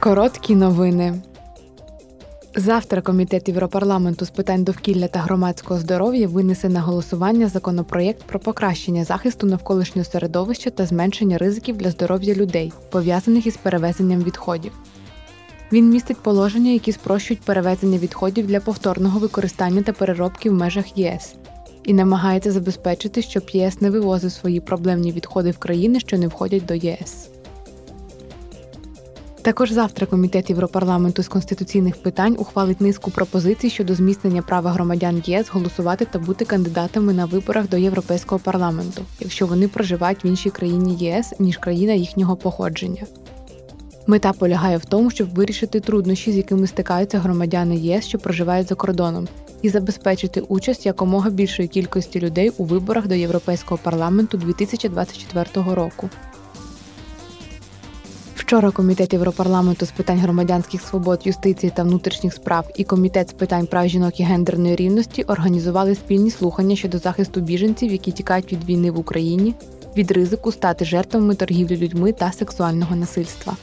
Короткі новини. Завтра Комітет Європарламенту з питань довкілля та громадського здоров'я винесе на голосування законопроєкт про покращення захисту навколишнього середовища та зменшення ризиків для здоров'я людей, пов'язаних із перевезенням відходів. Він містить положення, які спрощують перевезення відходів для повторного використання та переробки в межах ЄС, і намагається забезпечити, щоб ЄС не вивозив свої проблемні відходи в країни, що не входять до ЄС. Також завтра Комітет Європарламенту з конституційних питань ухвалить низку пропозицій щодо зміцнення права громадян ЄС голосувати та бути кандидатами на виборах до Європейського парламенту, якщо вони проживають в іншій країні ЄС, ніж країна їхнього походження. Мета полягає в тому, щоб вирішити труднощі, з якими стикаються громадяни ЄС, що проживають за кордоном, і забезпечити участь якомога більшої кількості людей у виборах до Європейського парламенту 2024 року. Вчора Комітет Європарламенту з питань громадянських свобод, юстиції та внутрішніх справ і Комітет з питань прав жінок і гендерної рівності організували спільні слухання щодо захисту біженців, які тікають від війни в Україні, від ризику стати жертвами торгівлі людьми та сексуального насильства.